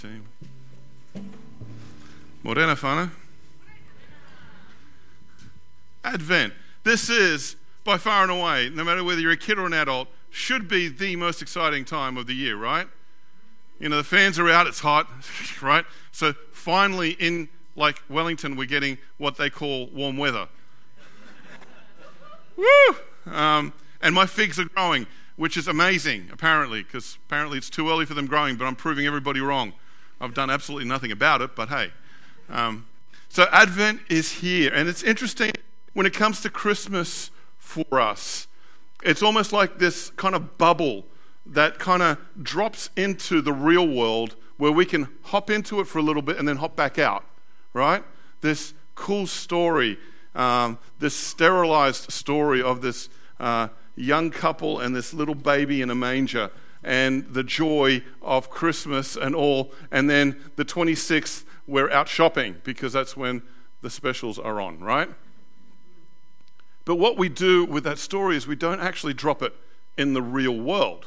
team. Morena whānau. Advent. This is, by far and away, no matter whether you're a kid or an adult, should be the most exciting time of the year, right? You know, the fans are out, it's hot, right? So finally, in like Wellington, we're getting what they call warm weather. Woo! Um, and my figs are growing, which is amazing, apparently, because apparently it's too early for them growing, but I'm proving everybody wrong. I've done absolutely nothing about it, but hey. Um, so Advent is here, and it's interesting when it comes to Christmas for us. It's almost like this kind of bubble that kind of drops into the real world where we can hop into it for a little bit and then hop back out, right? This cool story, um, this sterilized story of this uh, young couple and this little baby in a manger and the joy of Christmas and all. And then the 26th, we're out shopping because that's when the specials are on, right? But what we do with that story is we don't actually drop it in the real world.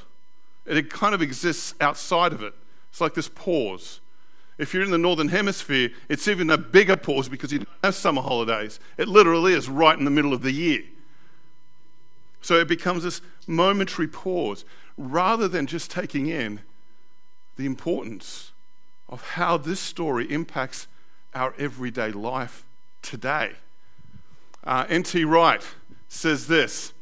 It kind of exists outside of it. It's like this pause. If you're in the northern hemisphere, it's even a bigger pause because you don't have summer holidays. It literally is right in the middle of the year. So it becomes this momentary pause rather than just taking in the importance of how this story impacts our everyday life today. Uh, N.T. Wright says this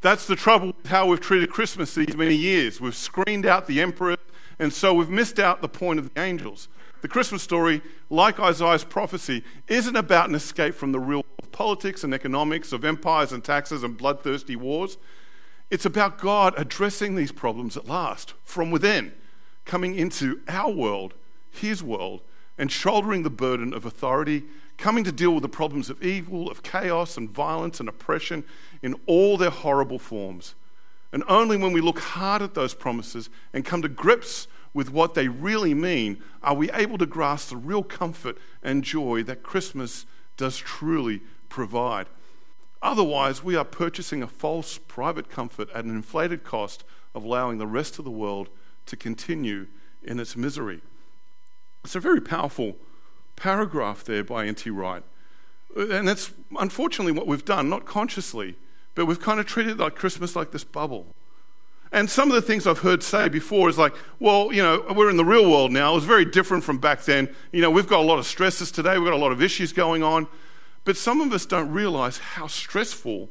That's the trouble with how we've treated Christmas these many years. We've screened out the emperor, and so we've missed out the point of the angels. The Christmas story, like Isaiah's prophecy, isn't about an escape from the real politics and economics of empires and taxes and bloodthirsty wars. It's about God addressing these problems at last from within, coming into our world, His world, and shouldering the burden of authority coming to deal with the problems of evil, of chaos and violence and oppression in all their horrible forms. And only when we look hard at those promises and come to grips with what they really mean are we able to grasp the real comfort and joy that Christmas does truly provide. Otherwise, we are purchasing a false private comfort at an inflated cost of allowing the rest of the world to continue in its misery. It's a very powerful paragraph there by N.T. Wright. And that's unfortunately what we've done, not consciously, but we've kind of treated like Christmas like this bubble. And some of the things I've heard say before is like, well, you know, we're in the real world now. It was very different from back then. You know, we've got a lot of stresses today, we've got a lot of issues going on. But some of us don't realize how stressful,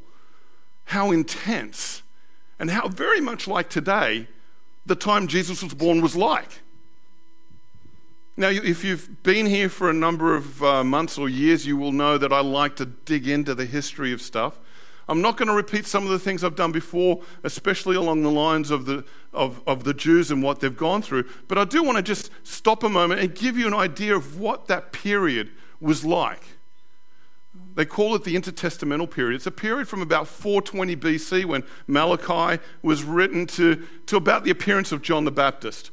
how intense, and how very much like today the time Jesus was born was like. Now, if you've been here for a number of uh, months or years, you will know that I like to dig into the history of stuff. I'm not going to repeat some of the things I've done before, especially along the lines of the, of, of the Jews and what they've gone through, but I do want to just stop a moment and give you an idea of what that period was like. They call it the intertestamental period. It's a period from about 420 BC when Malachi was written to, to about the appearance of John the Baptist.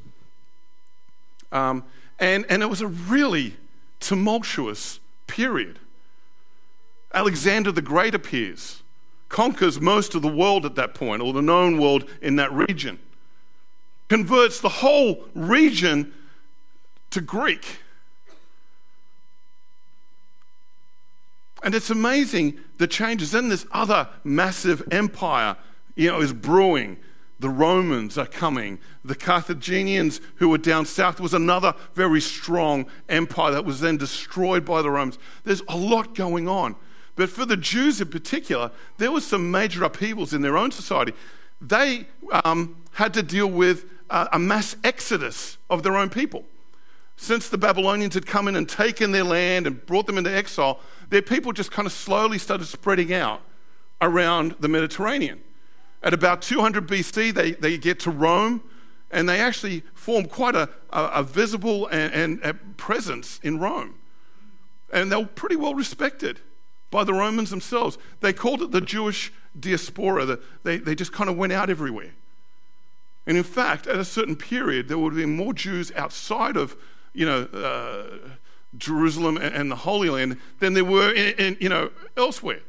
Um, and, and it was a really tumultuous period. Alexander the Great appears, conquers most of the world at that point, or the known world in that region, converts the whole region to Greek. And it's amazing the changes. Then this other massive empire, you know, is brewing. The Romans are coming. The Carthaginians, who were down south, was another very strong empire that was then destroyed by the Romans. There's a lot going on. But for the Jews in particular, there was some major upheavals in their own society. They um, had to deal with uh, a mass exodus of their own people. Since the Babylonians had come in and taken their land and brought them into exile, their people just kind of slowly started spreading out around the Mediterranean. At about 200 BC, they, they get to Rome and they actually form quite a, a, visible and, and a presence in Rome. And they were pretty well respected by the Romans themselves. They called it the Jewish diaspora, the, they, they just kind of went out everywhere. And in fact, at a certain period, there would have been more Jews outside of, you know, uh, Jerusalem and, the Holy Land than there were, in, in, you know, elsewhere.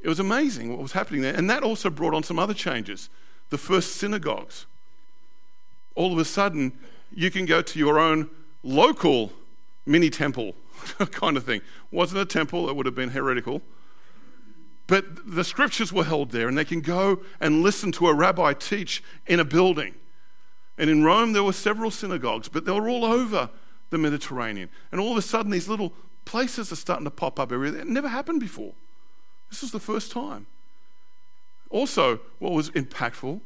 It was amazing what was happening there. And that also brought on some other changes. The first synagogues. All of a sudden, you can go to your own local mini temple kind of thing. Wasn't a temple, it would have been heretical. But the scriptures were held there, and they can go and listen to a rabbi teach in a building. And in Rome, there were several synagogues, but they were all over the Mediterranean. And all of a sudden, these little places are starting to pop up everywhere. It never happened before. This was the first time. Also, what was impactful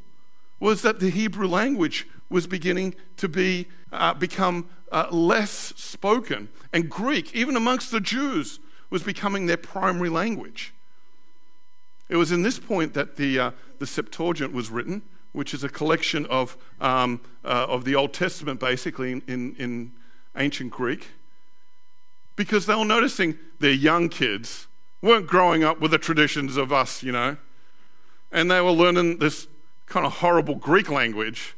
was that the Hebrew language was beginning to be, uh, become uh, less spoken, and Greek, even amongst the Jews, was becoming their primary language. It was in this point that the, uh, the Septuagint was written, which is a collection of, um, uh, of the Old Testament, basically, in, in, in ancient Greek, because they were noticing their young kids weren't growing up with the traditions of us, you know, and they were learning this kind of horrible Greek language,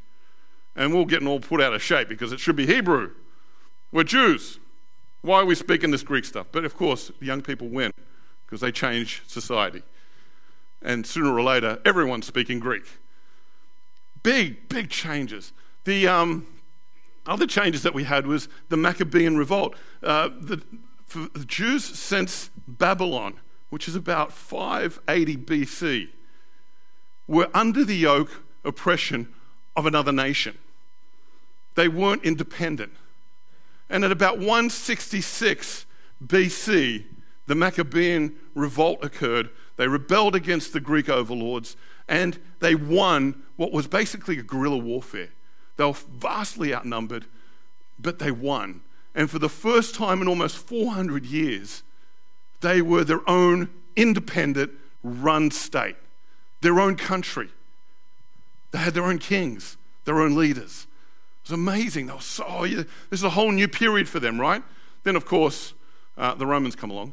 and we are getting all put out of shape because it should be Hebrew. We're Jews. Why are we speaking this Greek stuff? But of course, the young people win because they change society and sooner or later, everyone's speaking Greek. Big, big changes. The um, other changes that we had was the Maccabean revolt. Uh, the, the Jews since Babylon, which is about 580 BC, were under the yoke oppression of another nation. They weren't independent. And at about 166 BC, the Maccabean revolt occurred they rebelled against the Greek overlords and they won what was basically a guerrilla warfare. They were vastly outnumbered, but they won. And for the first time in almost 400 years, they were their own independent, run state, their own country. They had their own kings, their own leaders. It was amazing. They were so, oh, yeah, this is a whole new period for them, right? Then, of course, uh, the Romans come along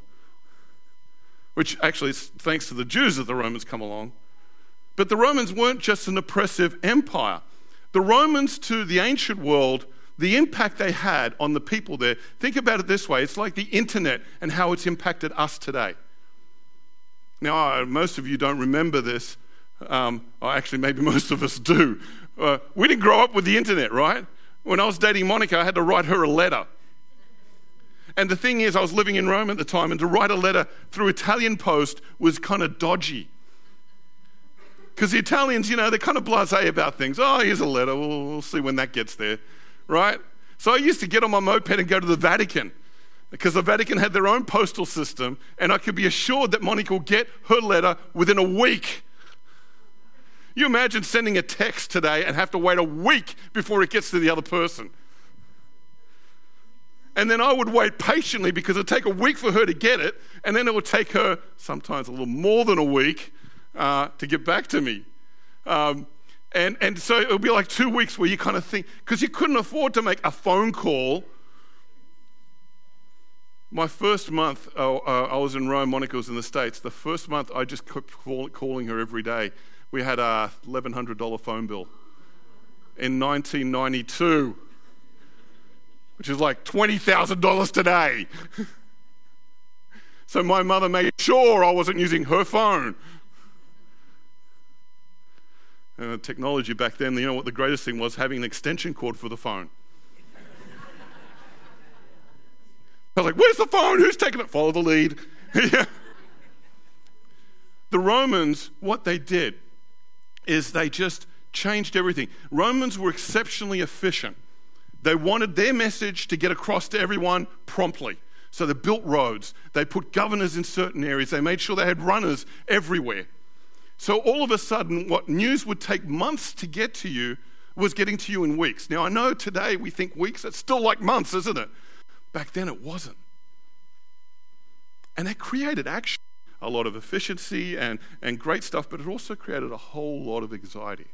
which actually is thanks to the Jews that the Romans come along. But the Romans weren't just an oppressive empire. The Romans, to the ancient world, the impact they had on the people there, think about it this way it's like the internet and how it's impacted us today. Now, most of you don't remember this. Um, actually, maybe most of us do. Uh, we didn't grow up with the internet, right? When I was dating Monica, I had to write her a letter. And the thing is, I was living in Rome at the time, and to write a letter through Italian post was kind of dodgy. Because the Italians, you know, they're kind of blase about things. Oh, here's a letter. We'll, we'll see when that gets there, right? So I used to get on my moped and go to the Vatican because the Vatican had their own postal system, and I could be assured that Monica will get her letter within a week. You imagine sending a text today and have to wait a week before it gets to the other person. And then I would wait patiently because it'd take a week for her to get it, and then it would take her sometimes a little more than a week uh, to get back to me. Um, and, and so it would be like two weeks where you kind of think, because you couldn't afford to make a phone call. My first month, uh, uh, I was in Rome, Monica was in the States. The first month, I just kept calling her every day. We had a $1,100 phone bill in 1992 which is like $20,000 today. so my mother made sure I wasn't using her phone. Uh, technology back then, you know what the greatest thing was? Having an extension cord for the phone. I was like, where's the phone? Who's taking it? Follow the lead. yeah. The Romans, what they did is they just changed everything. Romans were exceptionally efficient. They wanted their message to get across to everyone promptly. So they built roads, they put governors in certain areas, they made sure they had runners everywhere. So all of a sudden, what news would take months to get to you was getting to you in weeks. Now, I know today we think weeks, it's still like months, isn't it? Back then it wasn't. And that created actually a lot of efficiency and, and great stuff, but it also created a whole lot of anxiety.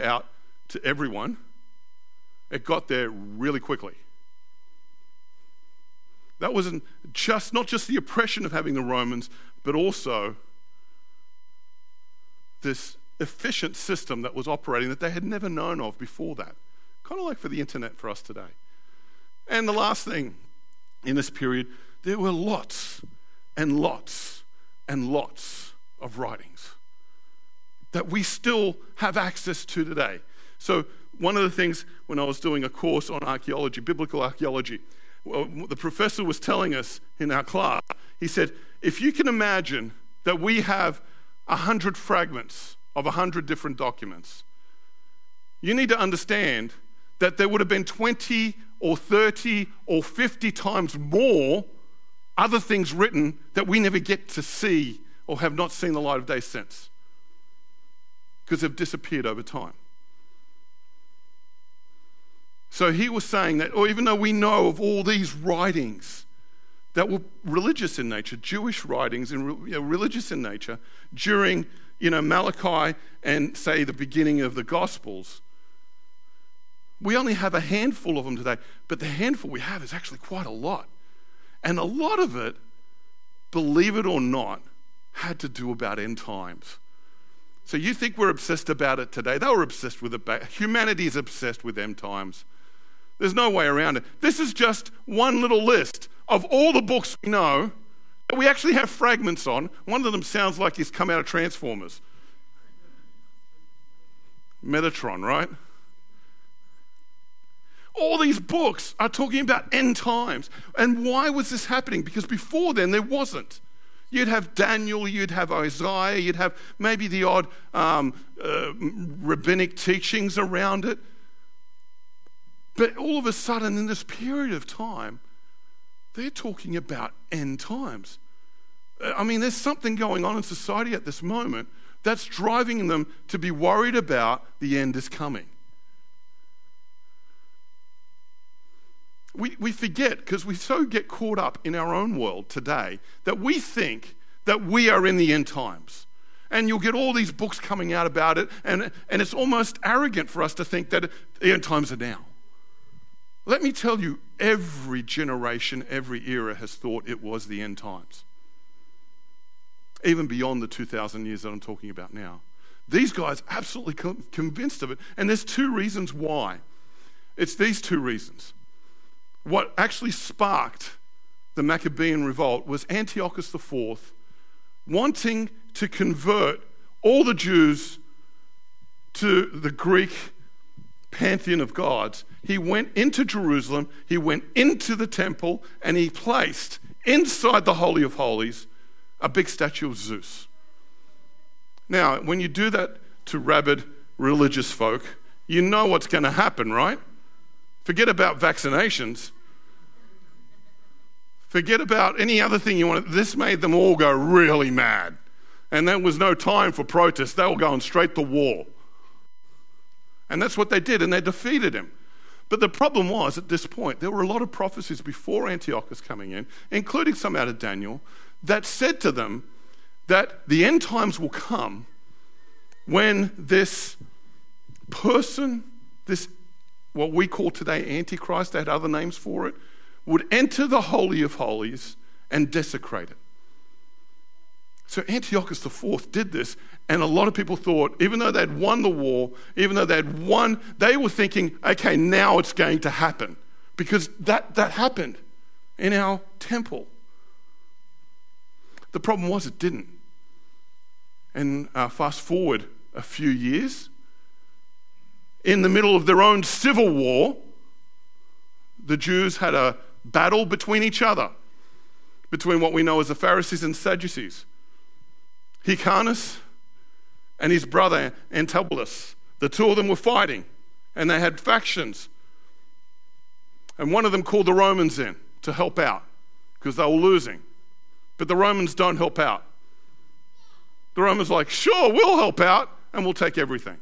Out to everyone it got there really quickly. That wasn't just not just the oppression of having the Romans, but also this efficient system that was operating that they had never known of before that. Kind of like for the internet for us today. And the last thing in this period, there were lots and lots and lots of writings that we still have access to today. So, one of the things when I was doing a course on archaeology, biblical archaeology, well, the professor was telling us in our class, he said, if you can imagine that we have 100 fragments of a 100 different documents, you need to understand that there would have been 20 or 30 or 50 times more other things written that we never get to see or have not seen the light of day since because they've disappeared over time. So he was saying that, or even though we know of all these writings that were religious in nature, Jewish writings and you know, religious in nature, during you know Malachi and say the beginning of the Gospels, we only have a handful of them today, but the handful we have is actually quite a lot, and a lot of it, believe it or not, had to do about end times. So you think we're obsessed about it today? They were obsessed with it. Humanity is obsessed with end times. There's no way around it. This is just one little list of all the books we know that we actually have fragments on. One of them sounds like he's come out of Transformers. Metatron, right? All these books are talking about end times. And why was this happening? Because before then, there wasn't. You'd have Daniel, you'd have Isaiah, you'd have maybe the odd um, uh, rabbinic teachings around it. But all of a sudden, in this period of time, they're talking about end times. Uh, I mean, there's something going on in society at this moment that's driving them to be worried about the end is coming. We, we forget because we so get caught up in our own world today that we think that we are in the end times. And you'll get all these books coming out about it, and, and it's almost arrogant for us to think that the end times are now. Let me tell you, every generation, every era has thought it was the end times. Even beyond the 2,000 years that I'm talking about now. These guys absolutely convinced of it. And there's two reasons why. It's these two reasons. What actually sparked the Maccabean revolt was Antiochus IV wanting to convert all the Jews to the Greek pantheon of gods, he went into Jerusalem, he went into the temple, and he placed inside the Holy of Holies a big statue of Zeus. Now, when you do that to rabid religious folk, you know what's going to happen, right? Forget about vaccinations. Forget about any other thing you want. This made them all go really mad. And there was no time for protest. They were going straight to war. And that's what they did, and they defeated him. But the problem was, at this point, there were a lot of prophecies before Antiochus coming in, including some out of Daniel, that said to them that the end times will come when this person, this what we call today Antichrist, had other names for it, would enter the Holy of Holies and desecrate it. So Antiochus IV did this, and a lot of people thought, even though they'd won the war, even though they'd won, they were thinking, okay, now it's going to happen. Because that, that happened in our temple. The problem was it didn't. And uh, fast forward a few years, in the middle of their own civil war, the Jews had a battle between each other, between what we know as the Pharisees and Sadducees. Hyrcanus and his brother Aristobulus. The two of them were fighting, and they had factions. And one of them called the Romans in to help out because they were losing. But the Romans don't help out. The Romans like, sure, we'll help out and we'll take everything.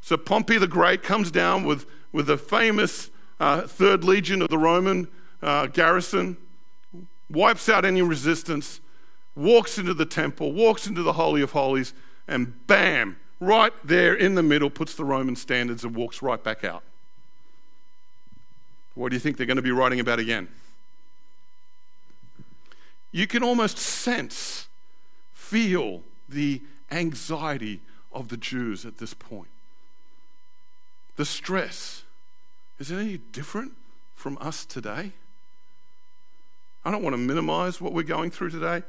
So Pompey the Great comes down with, with the famous uh, Third Legion of the Roman uh, garrison, wipes out any resistance, walks into the temple, walks into the Holy of Holies, and bam, right there in the middle, puts the Roman standards and walks right back out. What do you think they're going to be writing about again? You can almost sense, feel the anxiety of the Jews at this point. The stress. Is it any different from us today? I don't want to minimize what we're going through today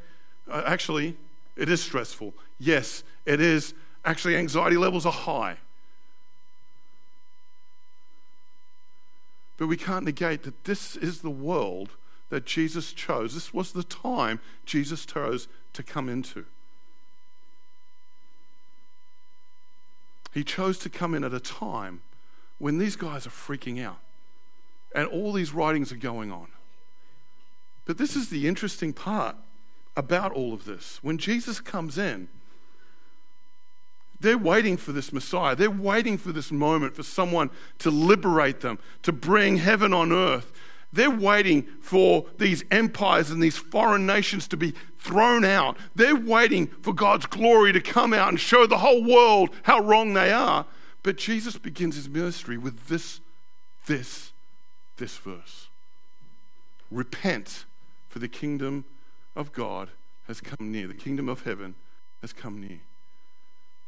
uh, actually, it is stressful. Yes, it is. Actually, anxiety levels are high. But we can't negate that this is the world that Jesus chose. This was the time Jesus chose to come into. He chose to come in at a time when these guys are freaking out and all these writings are going on. But this is the interesting part about all of this. When Jesus comes in, they're waiting for this Messiah. They're waiting for this moment for someone to liberate them, to bring heaven on earth. They're waiting for these empires and these foreign nations to be thrown out. They're waiting for God's glory to come out and show the whole world how wrong they are. But Jesus begins his ministry with this, this, this verse Repent, for the kingdom of God has come near. The kingdom of heaven has come near.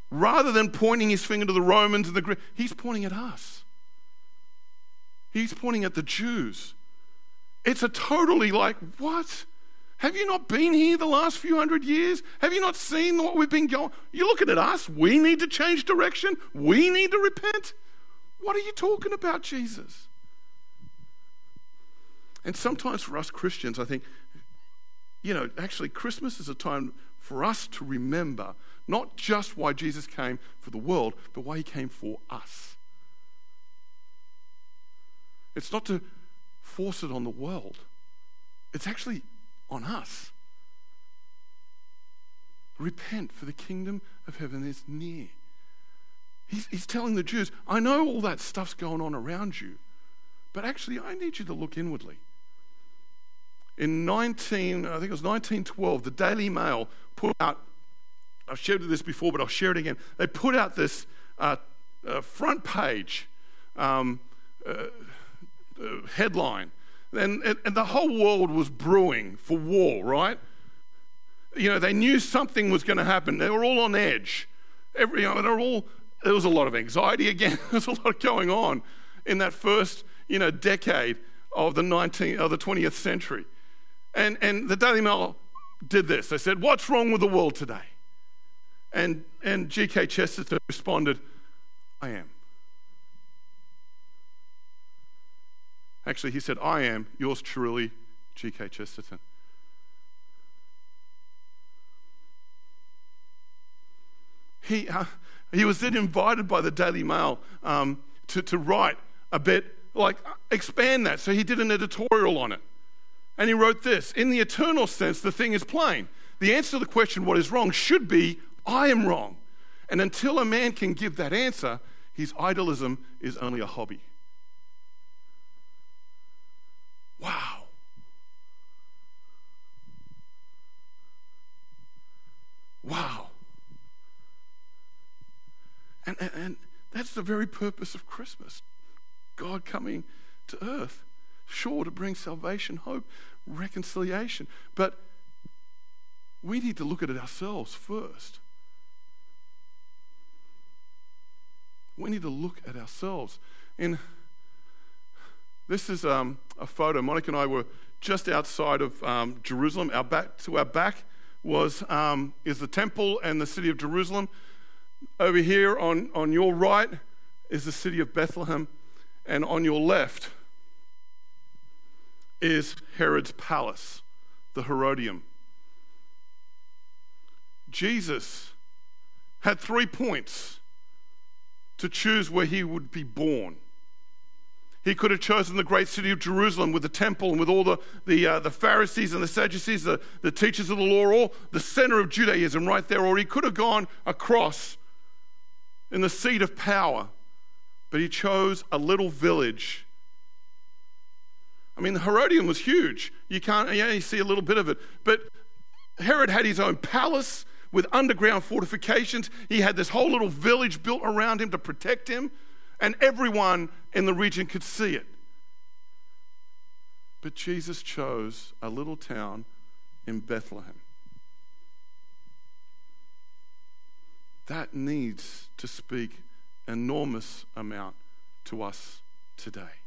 Rather than pointing his finger to the Romans and the Greeks, he's pointing at us. He's pointing at the Jews. It's a totally like, what? Have you not been here the last few hundred years? Have you not seen what we've been going? You're looking at us. We need to change direction. We need to repent. What are you talking about, Jesus? And sometimes for us Christians, I think, you know, actually, Christmas is a time for us to remember not just why Jesus came for the world, but why he came for us. It's not to force it on the world, it's actually on us. Repent, for the kingdom of heaven is near. He's, he's telling the Jews, I know all that stuff's going on around you, but actually, I need you to look inwardly. In 19, I think it was 1912, the Daily Mail put out I've shared this before, but I'll share it again. They put out this uh, uh, front page um, uh, uh headline, and, and the whole world was brewing for war, right? You know, they knew something was going to happen. They were all on edge. Every, you know, they're all, there was a lot of anxiety again. There's a lot going on in that first, you know, decade of the 19th, of the 20th century. And, and the Daily Mail did this. They said, What's wrong with the world today? And, and G.K. Chesterton responded, I am. Actually, he said, I am yours truly, G.K. Chesterton. He, uh, he was then invited by the Daily Mail um, to, to write a bit, like, expand that. So he did an editorial on it. And he wrote this In the eternal sense, the thing is plain. The answer to the question, what is wrong, should be I am wrong. And until a man can give that answer, his idolism is only a hobby. Wow. Wow. And, and, and, that's the very purpose of Christmas God coming to earth, sure, to bring salvation, hope, reconciliation. But we need to look at it ourselves first. we need to look at ourselves. And this is um, a photo. Monica and I were just outside of um, Jerusalem. Our back to our back was um, is the temple and the city of Jerusalem. Over here on, on your right is the city of Bethlehem, and on your left is Herod's palace, the Herodium. Jesus had three points to choose where he would be born. He could have chosen the great city of Jerusalem with the temple and with all the, the, uh, the Pharisees and the Sadducees, the, the teachers of the law, all the center of Judaism right there. Or he could have gone across in the seat of power, but he chose a little village. I mean, the Herodium was huge. You can't, yeah, you see a little bit of it. But Herod had his own palace with underground fortifications. He had this whole little village built around him to protect him, and everyone in the region could see it. But Jesus chose a little town in Bethlehem. That needs to speak enormous amount to us today.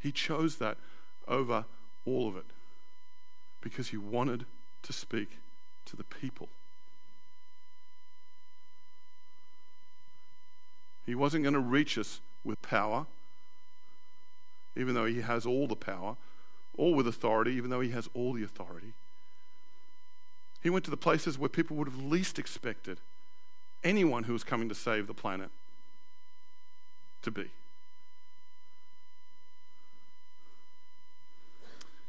He chose that over all of it because he wanted to speak to the people. He wasn't going to reach us with power, even though he has all the power, all with authority, even though he has all the authority. He went to the places where people would have least expected anyone who was coming to save the planet to be.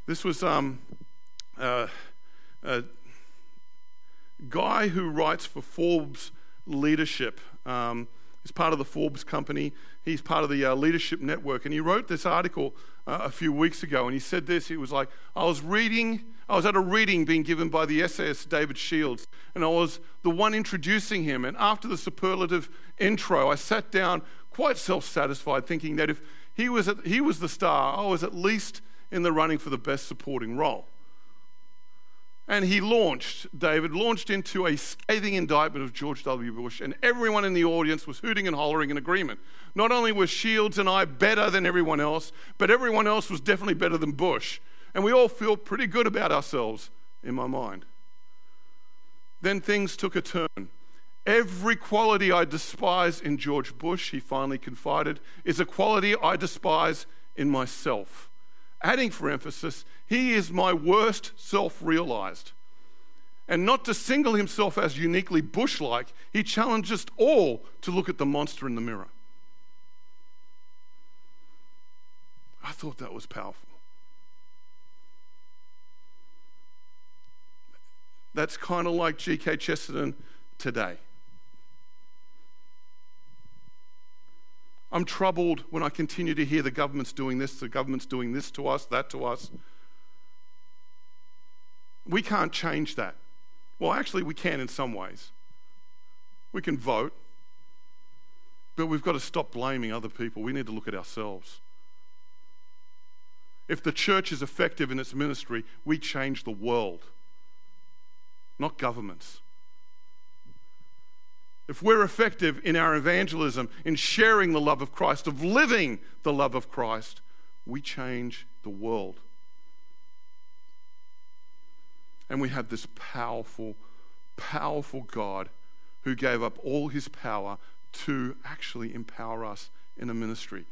This was um, uh, a guy who writes for Forbes Leadership. Um, he's part of the Forbes company. He's part of the uh, Leadership Network. And he wrote this article uh, a few weeks ago. And he said this He was like, I was reading, I was at a reading being given by the essayist David Shields. And I was the one introducing him. And after the superlative intro, I sat down quite self satisfied, thinking that if he was, at, he was the star, I was at least in the running for the best supporting role. And he launched, David launched into a scathing indictment of George W. Bush, and everyone in the audience was hooting and hollering in agreement. Not only were Shields and I better than everyone else, but everyone else was definitely better than Bush. And we all feel pretty good about ourselves, in my mind. Then things took a turn. Every quality I despise in George Bush, he finally confided, is a quality I despise in myself adding for emphasis, he is my worst self realized. And not to single himself as uniquely Bush like, he challenged us all to look at the monster in the mirror. I thought that was powerful. That's kind of like G.K. Chesterton today. I'm troubled when I continue to hear the government's doing this, the government's doing this to us, that to us. We can't change that. Well, actually, we can in some ways. We can vote, but we've got to stop blaming other people. We need to look at ourselves. If the church is effective in its ministry, we change the world, not governments if we're effective in our evangelism, in sharing the love of Christ, of living the love of Christ, we change the world. And we have this powerful, powerful God who gave up all his power to actually empower us in a ministry.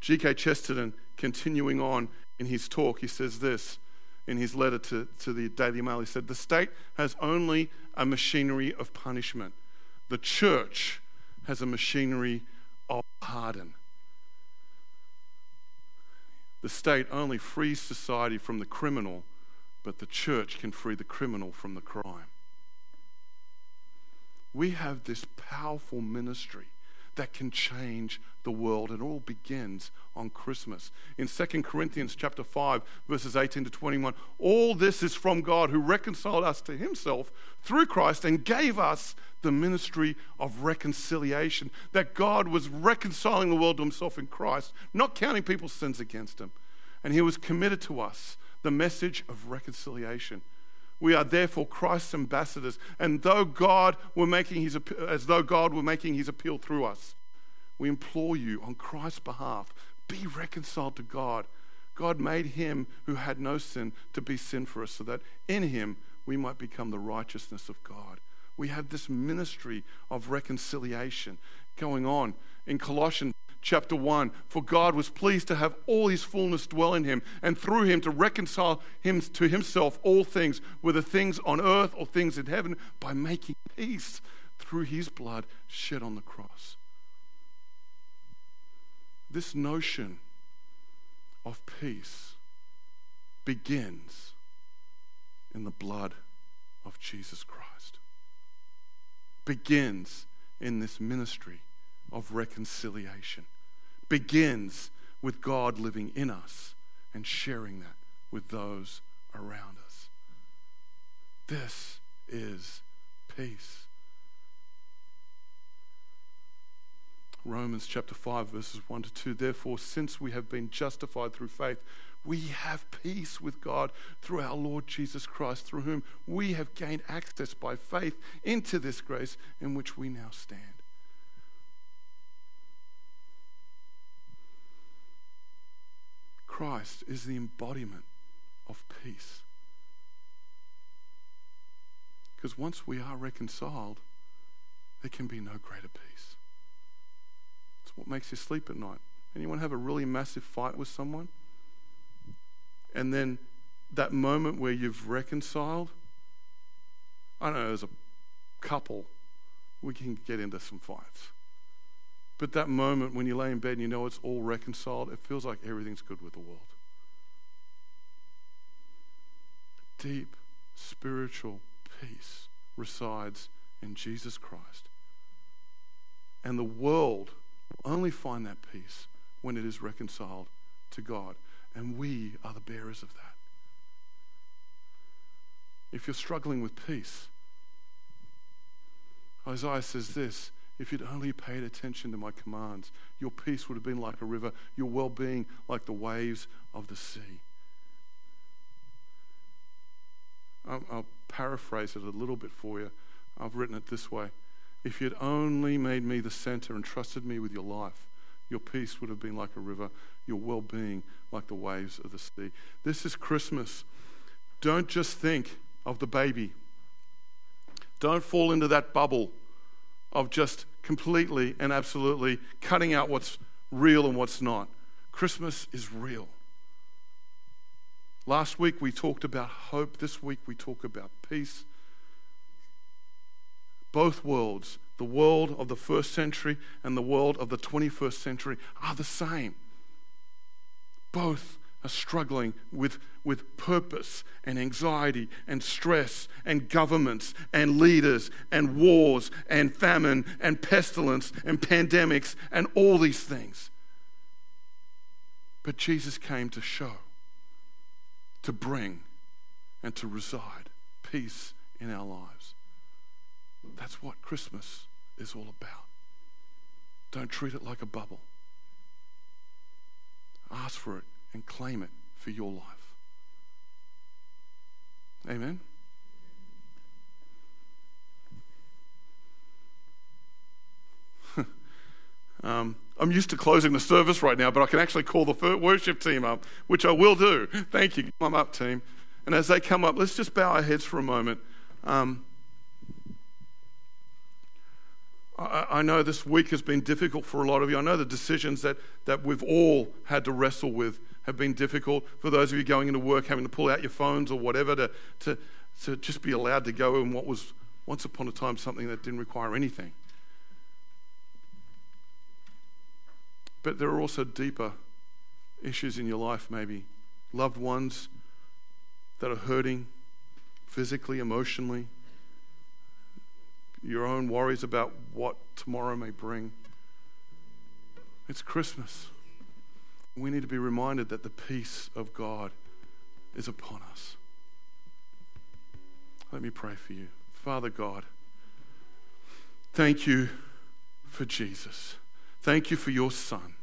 G.K. Chesterton, continuing on in his talk, he says this in his letter to, to the Daily Mail. He said, The state has only a machinery of punishment, the church has a machinery of pardon. The state only frees society from the criminal, but the church can free the criminal from the crime. We have this powerful ministry that can change the world. It all begins on Christmas. In 2 Corinthians chapter 5, verses 18 to 21, all this is from God who reconciled us to himself through Christ and gave us the ministry of reconciliation. That God was reconciling the world to himself in Christ, not counting people's sins against him. And he was committed to us the message of reconciliation. We are therefore Christ's ambassadors, and though God were making his as though God were making his appeal through us, we implore you on Christ's behalf, be reconciled to God. God made him who had no sin to be sin for us, so that in him we might become the righteousness of God. We have this ministry of reconciliation going on in Colossians chapter 1. For God was pleased to have all his fullness dwell in him, and through him to reconcile him to himself all things, whether things on earth or things in heaven, by making peace through his blood shed on the cross. This notion of peace begins in the blood of Jesus Christ, begins in this ministry of reconciliation begins with God living in us and sharing that with those around us. This is peace. Romans chapter 5, verses 1 to 2. Therefore, since we have been justified through faith, we have peace with God through our Lord Jesus Christ, through whom we have gained access by faith into this grace in which we now stand. Christ is the embodiment of peace. Because once we are reconciled, there can be no greater peace. It's What makes you sleep at night? Anyone have a really massive fight with someone? And then that moment where you've reconciled, I don't know, as a couple, we can get into some fights. But that moment when you lay in bed and you know it's all reconciled, it feels like everything's good with the world. Deep spiritual peace resides in Jesus Christ. And the world will only find that peace when it is reconciled to God. And we are the bearers of that. If you're struggling with peace, Isaiah says this if you'd only paid attention to my commands, your peace would have been like a river, your well being like the waves of the sea. I'll, I'll, paraphrase it a little bit for you. I've written it this way If you'd only made me the center and trusted me with your life, your peace would have been like a river, your well being like the waves of the sea. This is Christmas. Don't just think of the baby, don't fall into that bubble of just completely and absolutely cutting out what's real and what's not. Christmas is real. Last week we talked about hope. This week we talk about peace. Both worlds, the world of the first century and the world of the 21st century, are the same. Both are struggling with, with purpose and anxiety and stress and governments and leaders and wars and famine and pestilence and pandemics and all these things. But Jesus came to show, to bring, and to reside peace in our lives. That's what Christmas is all about. Don't treat it like a bubble. Ask for it and claim it for your life. Amen. um, I'm used to closing the service right now, but I can actually call the worship team up, which I will do. Thank you. Come up, team. And as they come up, let's just bow our heads for a moment. Um, I, I know this week has been difficult for a lot of you. I know the decisions that, that we've all had to wrestle with have been difficult. For those of you going into work, having to pull out your phones or whatever to, to, to just be allowed to go in what was once upon a time something that didn't require anything. But there are also deeper issues in your life, maybe loved ones that are hurting physically, emotionally, your own worries about what tomorrow may bring. It's Christmas. We need to be reminded that the peace of God is upon us. Let me pray for you. Father God, thank you for Jesus. Thank you for your Son.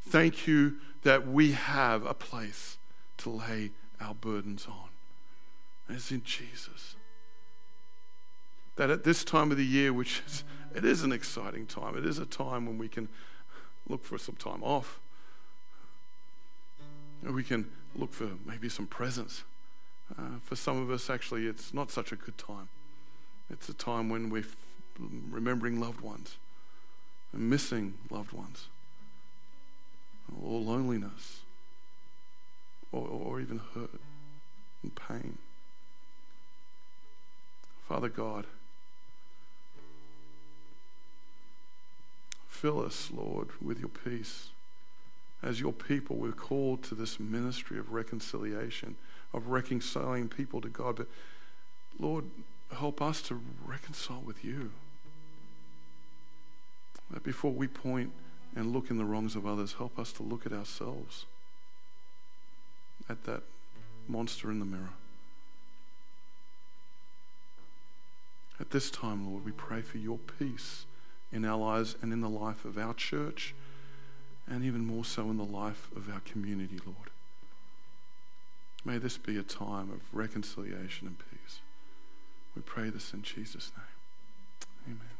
Thank you that we have a place to lay our burdens on. As in Jesus. That at this time of the year, which is, it is an exciting time, it is a time when we can look for some time off we can look for maybe some presents. Uh, for some of us, actually, it's not such a good time. It's a time when we're remembering loved ones and missing loved ones, or loneliness, or, or even hurt and pain. Father God, fill us, Lord, with your peace as your people, we're called to this ministry of reconciliation, of reconciling people to God. But Lord, help us to reconcile with you. That before we point and look in the wrongs of others, help us to look at ourselves, at that monster in the mirror. At this time, Lord, we pray for your peace in our lives and in the life of our church and even more so in the life of our community, Lord. May this be a time of reconciliation and peace. We pray this in Jesus' name. Amen.